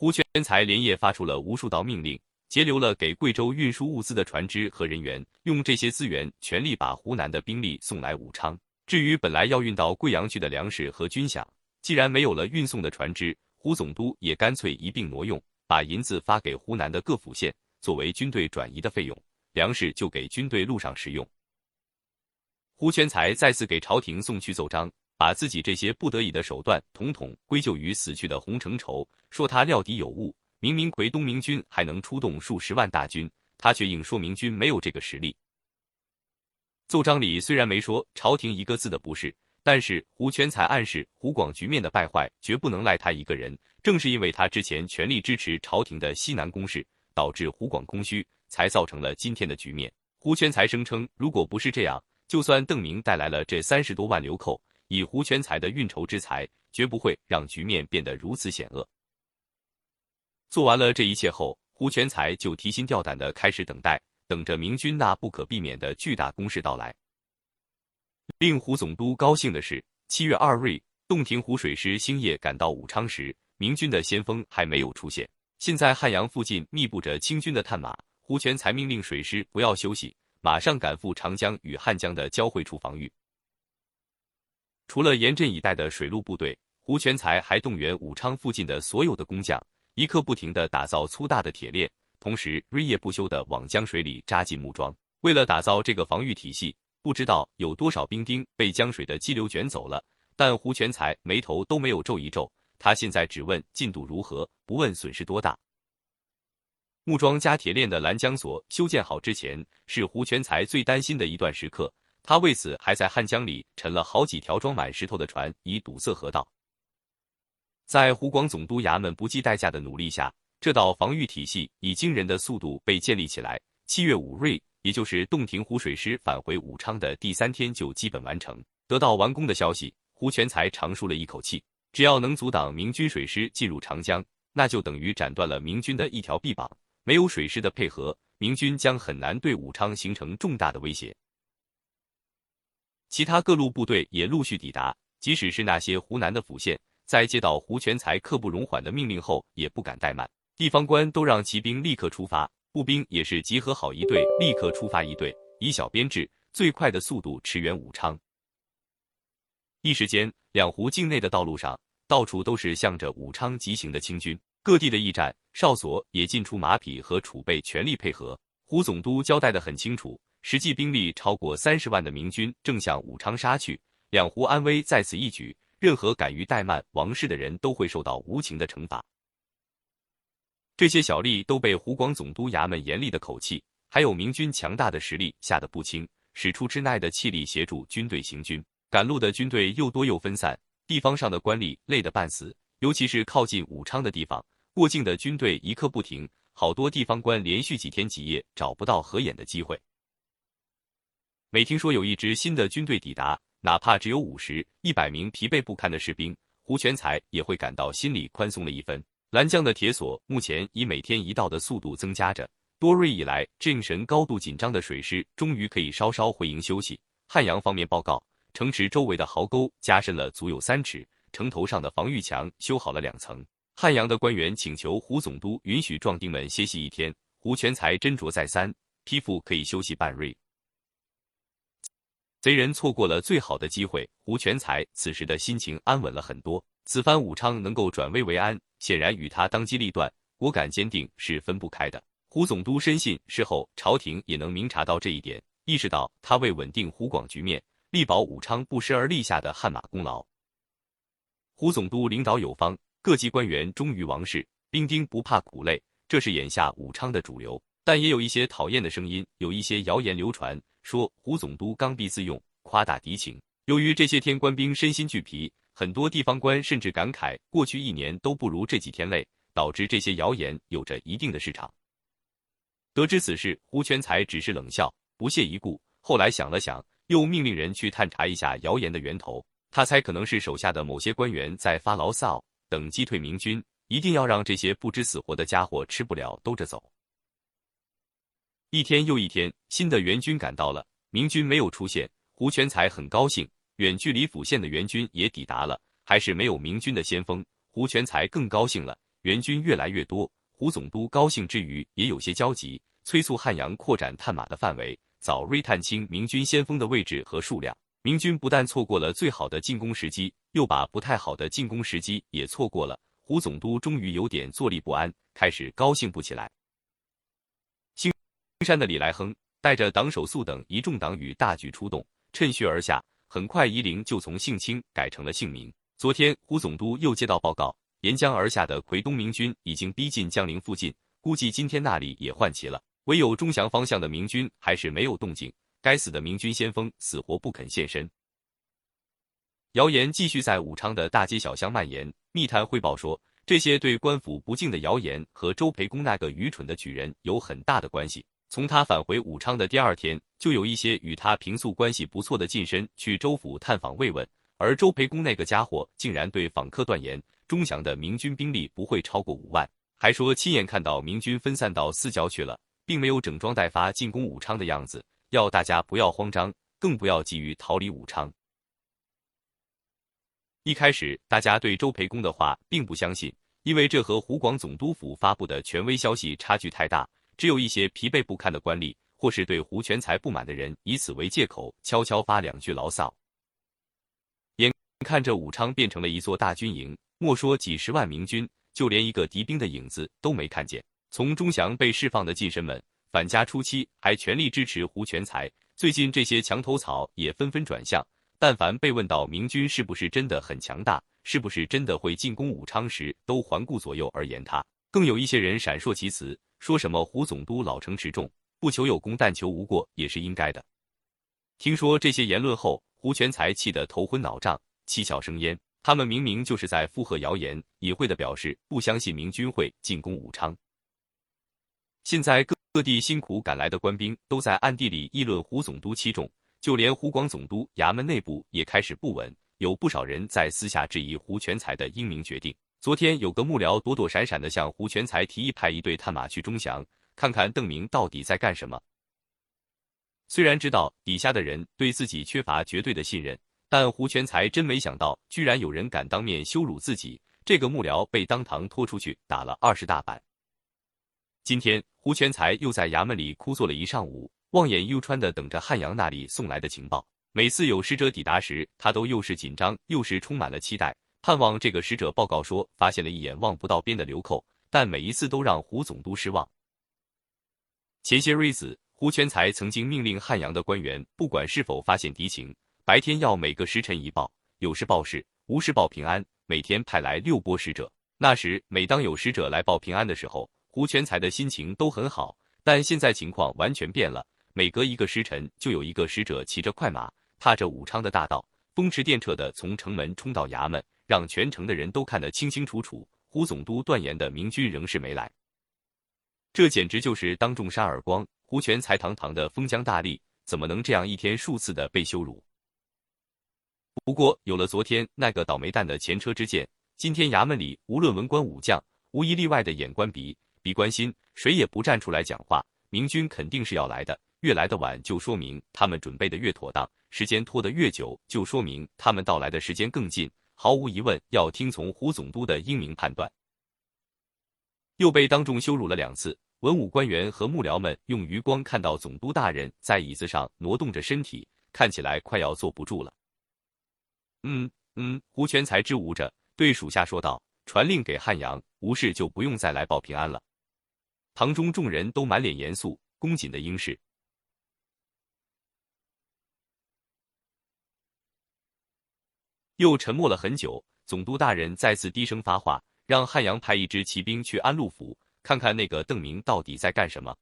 胡全才连夜发出了无数道命令，截留了给贵州运输物资的船只和人员，用这些资源全力把湖南的兵力送来武昌。至于本来要运到贵阳去的粮食和军饷，既然没有了运送的船只，胡总督也干脆一并挪用，把银子发给湖南的各府县，作为军队转移的费用，粮食就给军队路上使用。胡全才再次给朝廷送去奏章。把自己这些不得已的手段统统归咎于死去的洪承畴，说他料敌有误。明明奎东明军还能出动数十万大军，他却硬说明军没有这个实力。奏章里虽然没说朝廷一个字的不是，但是胡全才暗示湖广局面的败坏绝不能赖他一个人。正是因为他之前全力支持朝廷的西南攻势，导致湖广空虚，才造成了今天的局面。胡全才声称，如果不是这样，就算邓明带来了这三十多万流寇。以胡全才的运筹之才，绝不会让局面变得如此险恶。做完了这一切后，胡全才就提心吊胆的开始等待，等着明军那不可避免的巨大攻势到来。令胡总督高兴的是，七月二日，洞庭湖水师星夜赶到武昌时，明军的先锋还没有出现。现在汉阳附近密布着清军的探马，胡全才命令水师不要休息，马上赶赴长江与汉江的交汇处防御。除了严阵以待的水陆部队，胡全才还动员武昌附近的所有的工匠，一刻不停地打造粗大的铁链，同时日夜不休地往江水里扎进木桩。为了打造这个防御体系，不知道有多少兵丁被江水的激流卷走了。但胡全才眉头都没有皱一皱，他现在只问进度如何，不问损失多大。木桩加铁链的拦江索修建好之前，是胡全才最担心的一段时刻。他为此还在汉江里沉了好几条装满石头的船，以堵塞河道。在湖广总督衙门不计代价的努力下，这道防御体系以惊人的速度被建立起来。七月五日，也就是洞庭湖水师返回武昌的第三天，就基本完成。得到完工的消息，胡全才长舒了一口气。只要能阻挡明军水师进入长江，那就等于斩断了明军的一条臂膀。没有水师的配合，明军将很难对武昌形成重大的威胁。其他各路部队也陆续抵达，即使是那些湖南的府县，在接到胡全才刻不容缓的命令后，也不敢怠慢。地方官都让骑兵立刻出发，步兵也是集合好一队，立刻出发一队，以小编制，最快的速度驰援武昌。一时间，两湖境内的道路上，到处都是向着武昌急行的清军，各地的驿站、哨所也进出马匹和储备，全力配合。胡总督交代的很清楚。实际兵力超过三十万的明军正向武昌杀去，两湖安危在此一举。任何敢于怠慢王室的人都会受到无情的惩罚。这些小吏都被湖广总督衙门严厉的口气，还有明军强大的实力吓得不轻，使出吃耐的气力协助军队行军。赶路的军队又多又分散，地方上的官吏累得半死，尤其是靠近武昌的地方，过境的军队一刻不停，好多地方官连续几天几夜找不到合眼的机会。每听说有一支新的军队抵达，哪怕只有五十、一百名疲惫不堪的士兵，胡全才也会感到心里宽松了一分。蓝江的铁索目前以每天一道的速度增加着，多日以来精神高度紧张的水师终于可以稍稍回营休息。汉阳方面报告，城池周围的壕沟加深了足有三尺，城头上的防御墙修好了两层。汉阳的官员请求胡总督允许壮丁们歇息一天，胡全才斟酌再三，批复可以休息半日。贼人错过了最好的机会，胡全才此时的心情安稳了很多。此番武昌能够转危为安，显然与他当机立断、果敢坚定是分不开的。胡总督深信，事后朝廷也能明察到这一点，意识到他为稳定湖广局面、力保武昌不失而立下的汗马功劳。胡总督领导有方，各级官员忠于王室，兵丁不怕苦累，这是眼下武昌的主流。但也有一些讨厌的声音，有一些谣言流传。说胡总督刚愎自用，夸大敌情。由于这些天官兵身心俱疲，很多地方官甚至感慨过去一年都不如这几天累，导致这些谣言有着一定的市场。得知此事，胡全才只是冷笑，不屑一顾。后来想了想，又命令人去探查一下谣言的源头。他猜可能是手下的某些官员在发牢骚，等击退明军，一定要让这些不知死活的家伙吃不了兜着走。一天又一天，新的援军赶到了，明军没有出现，胡全才很高兴。远距离府县的援军也抵达了，还是没有明军的先锋，胡全才更高兴了。援军越来越多，胡总督高兴之余也有些焦急，催促汉阳扩展探马的范围，早日探清明军先锋的位置和数量。明军不但错过了最好的进攻时机，又把不太好的进攻时机也错过了。胡总督终于有点坐立不安，开始高兴不起来。青山的李来亨带着党首肃等一众党羽大举出动，趁虚而下，很快夷陵就从姓青改成了姓明。昨天胡总督又接到报告，沿江而下的奎东明军已经逼近江陵附近，估计今天那里也换齐了。唯有钟祥方向的明军还是没有动静。该死的明军先锋死活不肯现身。谣言继续在武昌的大街小巷蔓延。密探汇报说，这些对官府不敬的谣言和周培公那个愚蠢的举人有很大的关系。从他返回武昌的第二天，就有一些与他平素关系不错的近身去州府探访慰问，而周培公那个家伙竟然对访客断言，钟祥的明军兵力不会超过五万，还说亲眼看到明军分散到四郊去了，并没有整装待发进攻武昌的样子。要大家不要慌张，更不要急于逃离武昌。一开始，大家对周培公的话并不相信，因为这和湖广总督府发布的权威消息差距太大。只有一些疲惫不堪的官吏，或是对胡全才不满的人，以此为借口，悄悄发两句牢骚。眼看着武昌变成了一座大军营，莫说几十万明军，就连一个敌兵的影子都没看见。从钟祥被释放的近身们。返家初期还全力支持胡全才，最近这些墙头草也纷纷转向。但凡被问到明军是不是真的很强大，是不是真的会进攻武昌时，都环顾左右而言他。更有一些人闪烁其词，说什么胡总督老成持重，不求有功，但求无过，也是应该的。听说这些言论后，胡全才气得头昏脑胀，七窍生烟。他们明明就是在附和谣言，隐晦的表示不相信明军会进攻武昌。现在各各地辛苦赶来的官兵都在暗地里议论胡总督欺重，就连湖广总督衙门内部也开始不稳，有不少人在私下质疑胡全才的英明决定。昨天有个幕僚躲躲闪闪的向胡全才提议派一队探马去钟祥，看看邓明到底在干什么。虽然知道底下的人对自己缺乏绝对的信任，但胡全才真没想到，居然有人敢当面羞辱自己。这个幕僚被当堂拖出去打了二十大板。今天，胡全才又在衙门里枯坐了一上午，望眼欲穿的等着汉阳那里送来的情报。每次有使者抵达时，他都又是紧张又是充满了期待，盼望这个使者报告说发现了一眼望不到边的流寇。但每一次都让胡总督失望。前些日子，胡全才曾经命令汉阳的官员，不管是否发现敌情，白天要每个时辰一报，有事报事，无事报平安，每天派来六波使者。那时，每当有使者来报平安的时候，胡全才的心情都很好，但现在情况完全变了。每隔一个时辰，就有一个使者骑着快马，踏着武昌的大道，风驰电掣的从城门冲到衙门，让全城的人都看得清清楚楚。胡总督断言的明军仍是没来，这简直就是当众扇耳光。胡全才堂堂的封疆大吏，怎么能这样一天数次的被羞辱？不过有了昨天那个倒霉蛋的前车之鉴，今天衙门里无论文官武将，无一例外的眼观鼻。鼻关心，谁也不站出来讲话。明军肯定是要来的，越来的晚就说明他们准备的越妥当，时间拖得越久就说明他们到来的时间更近。毫无疑问，要听从胡总督的英明判断。又被当众羞辱了两次，文武官员和幕僚们用余光看到总督大人在椅子上挪动着身体，看起来快要坐不住了。嗯嗯，胡全才支吾着，对属下说道：“传令给汉阳，无事就不用再来报平安了。”堂中众人都满脸严肃恭谨的应是。又沉默了很久，总督大人再次低声发话，让汉阳派一支骑兵去安陆府，看看那个邓明到底在干什么。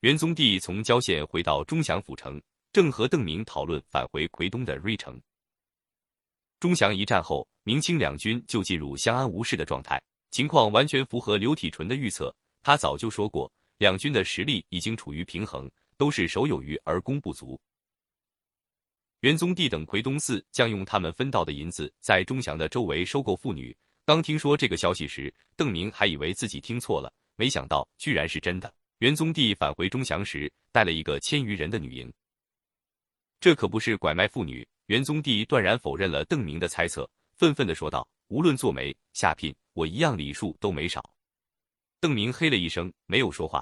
元宗帝从郊县回到钟祥府城，正和邓明讨论返回奎东的瑞城。钟祥一战后，明清两军就进入相安无事的状态。情况完全符合刘体纯的预测，他早就说过，两军的实力已经处于平衡，都是守有余而攻不足。元宗帝等奎东四将用他们分到的银子，在钟祥的周围收购妇女。刚听说这个消息时，邓明还以为自己听错了，没想到居然是真的。元宗帝返回钟祥时，带了一个千余人的女营，这可不是拐卖妇女。元宗帝断然否认了邓明的猜测，愤愤地说道：“无论做媒下聘。”我一样礼数都没少。邓明嘿了一声，没有说话。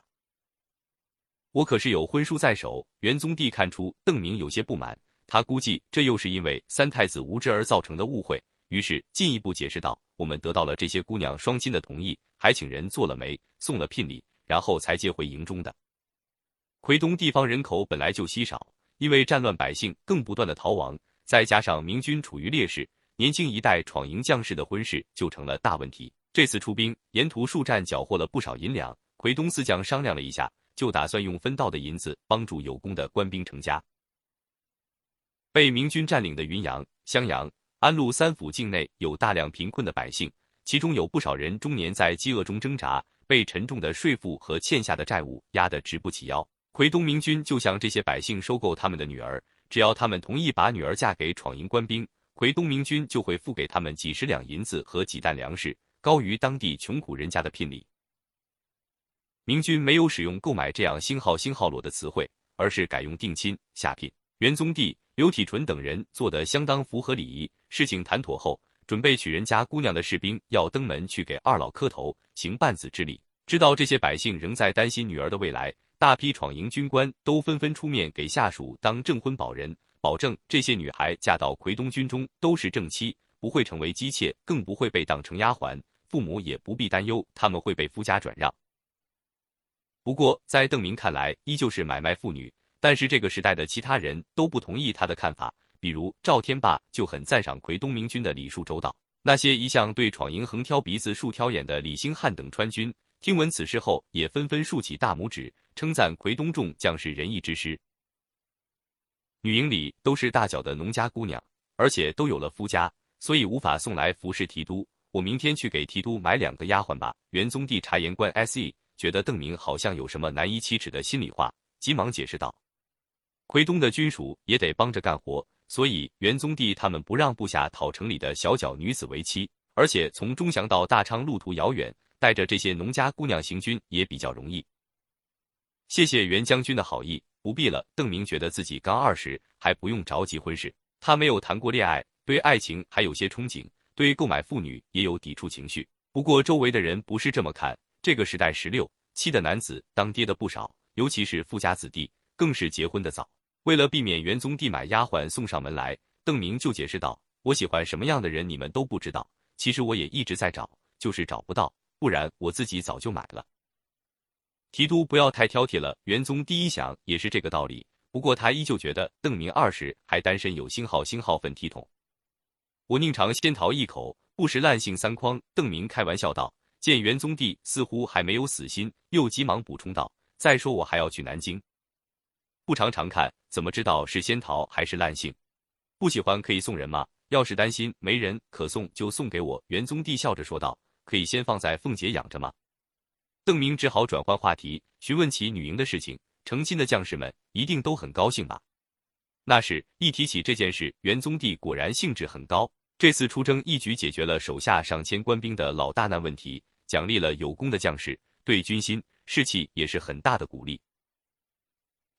我可是有婚书在手。元宗帝看出邓明有些不满，他估计这又是因为三太子无知而造成的误会，于是进一步解释道：“我们得到了这些姑娘双亲的同意，还请人做了媒，送了聘礼，然后才接回营中的。奎东地方人口本来就稀少，因为战乱，百姓更不断的逃亡，再加上明军处于劣势，年轻一代闯营将士的婚事就成了大问题。这次出兵，沿途数战缴获了不少银两。奎东四将商量了一下。”就打算用分到的银子帮助有功的官兵成家。被明军占领的云阳、襄阳、安陆三府境内有大量贫困的百姓，其中有不少人终年在饥饿中挣扎，被沉重的税负和欠下的债务压得直不起腰。奎东明军就向这些百姓收购他们的女儿，只要他们同意把女儿嫁给闯营官兵，奎东明军就会付给他们几十两银子和几担粮食，高于当地穷苦人家的聘礼。明军没有使用购买这样星号星号罗的词汇，而是改用定亲下聘。元宗帝刘体纯等人做得相当符合礼仪。事情谈妥后，准备娶人家姑娘的士兵要登门去给二老磕头，行半子之礼。知道这些百姓仍在担心女儿的未来，大批闯营军官都纷纷出面给下属当证婚保人，保证这些女孩嫁到奎东军中都是正妻，不会成为姬妾，更不会被当成丫鬟，父母也不必担忧他们会被夫家转让。不过，在邓明看来，依旧是买卖妇女。但是这个时代的其他人都不同意他的看法，比如赵天霸就很赞赏奎东明军的礼数周到。那些一向对闯营横挑鼻子竖挑眼的李兴汉等川军，听闻此事后，也纷纷竖起大拇指，称赞奎东众将士仁义之师。女营里都是大脚的农家姑娘，而且都有了夫家，所以无法送来服侍提督。我明天去给提督买两个丫鬟吧。元宗帝察言观 S.E。觉得邓明好像有什么难以启齿的心里话，急忙解释道：“奎东的军属也得帮着干活，所以元宗帝他们不让部下讨城里的小脚女子为妻，而且从钟祥到大昌路途遥远，带着这些农家姑娘行军也比较容易。谢谢袁将军的好意，不必了。”邓明觉得自己刚二十，还不用着急婚事。他没有谈过恋爱，对爱情还有些憧憬，对购买妇女也有抵触情绪。不过周围的人不是这么看。这个时代，十六七的男子当爹的不少，尤其是富家子弟，更是结婚的早。为了避免元宗帝买丫鬟送上门来，邓明就解释道：“我喜欢什么样的人，你们都不知道。其实我也一直在找，就是找不到，不然我自己早就买了。”提督不要太挑剔了。元宗第一想也是这个道理，不过他依旧觉得邓明二十还单身有星号星号分体统。我宁尝仙桃一口，不食烂杏三筐。邓明开玩笑道。见元宗帝似乎还没有死心，又急忙补充道：“再说我还要去南京，不常常看，怎么知道是仙桃还是烂杏？不喜欢可以送人吗？要是担心没人可送，就送给我。”元宗帝笑着说道：“可以先放在凤姐养着吗？”邓明只好转换话题，询问起女营的事情。成亲的将士们一定都很高兴吧？那是一提起这件事，元宗帝果然兴致很高。这次出征一举解决了手下上千官兵的老大难问题。奖励了有功的将士，对军心士气也是很大的鼓励。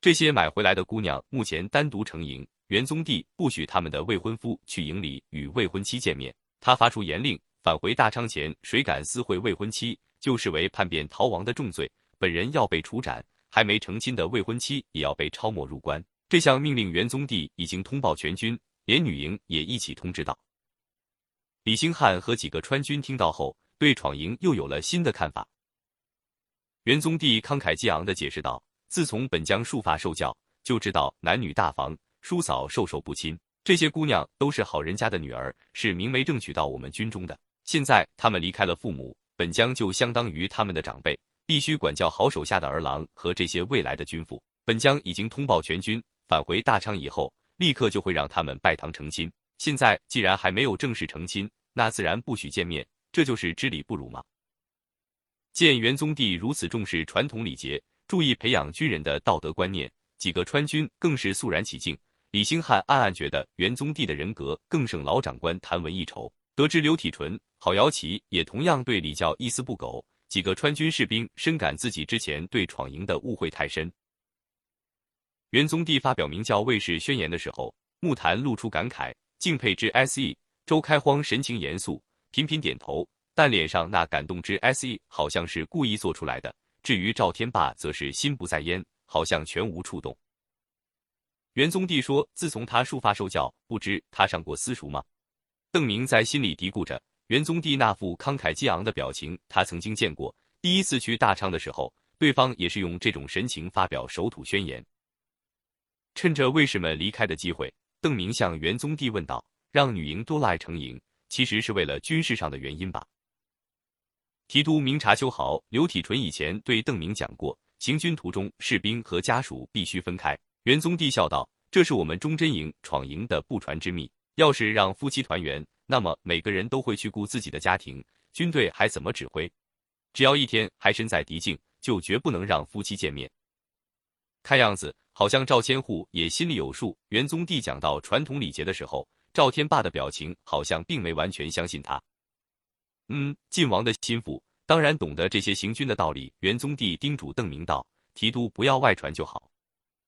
这些买回来的姑娘目前单独成营，元宗帝不许他们的未婚夫去营里与未婚妻见面。他发出严令，返回大昌前，谁敢私会未婚妻，就视为叛变逃亡的重罪，本人要被处斩；还没成亲的未婚妻也要被抄没入关。这项命令，元宗帝已经通报全军，连女营也一起通知到。李兴汉和几个川军听到后。对闯营又有了新的看法。元宗帝慷慨激昂地解释道：“自从本将束发受教，就知道男女大防，叔嫂授受不亲。这些姑娘都是好人家的女儿，是明媒正娶到我们军中的。现在她们离开了父母，本将就相当于他们的长辈，必须管教好手下的儿郎和这些未来的军妇。本将已经通报全军，返回大昌以后，立刻就会让他们拜堂成亲。现在既然还没有正式成亲，那自然不许见面。”这就是知礼不辱吗？见元宗帝如此重视传统礼节，注意培养军人的道德观念，几个川军更是肃然起敬。李兴汉暗暗觉得元宗帝的人格更胜老长官谭文一筹。得知刘体纯、郝瑶琪也同样对礼教一丝不苟，几个川军士兵深感自己之前对闯营的误会太深。元宗帝发表明教卫士宣言的时候，木坛露出感慨，敬佩之 S.E. 周开荒神情严肃。频频点头，但脸上那感动之 se 好像是故意做出来的。至于赵天霸，则是心不在焉，好像全无触动。元宗帝说：“自从他束发受教，不知他上过私塾吗？”邓明在心里嘀咕着。元宗帝那副慷慨激昂的表情，他曾经见过。第一次去大昌的时候，对方也是用这种神情发表守土宣言。趁着卫士们离开的机会，邓明向元宗帝问道：“让女营多来成营，其实是为了军事上的原因吧？”提督明察秋毫，刘体纯以前对邓明讲过，行军途中士兵和家属必须分开。元宗帝笑道：“这是我们忠贞营闯营的不传之秘，要是让夫妻团圆。”那么每个人都会去顾自己的家庭，军队还怎么指挥？只要一天还身在敌境，就绝不能让夫妻见面。看样子，好像赵千户也心里有数。元宗帝讲到传统礼节的时候，赵天霸的表情好像并没完全相信他。嗯，晋王的心腹当然懂得这些行军的道理。元宗帝叮嘱邓明道：“提督不要外传就好。”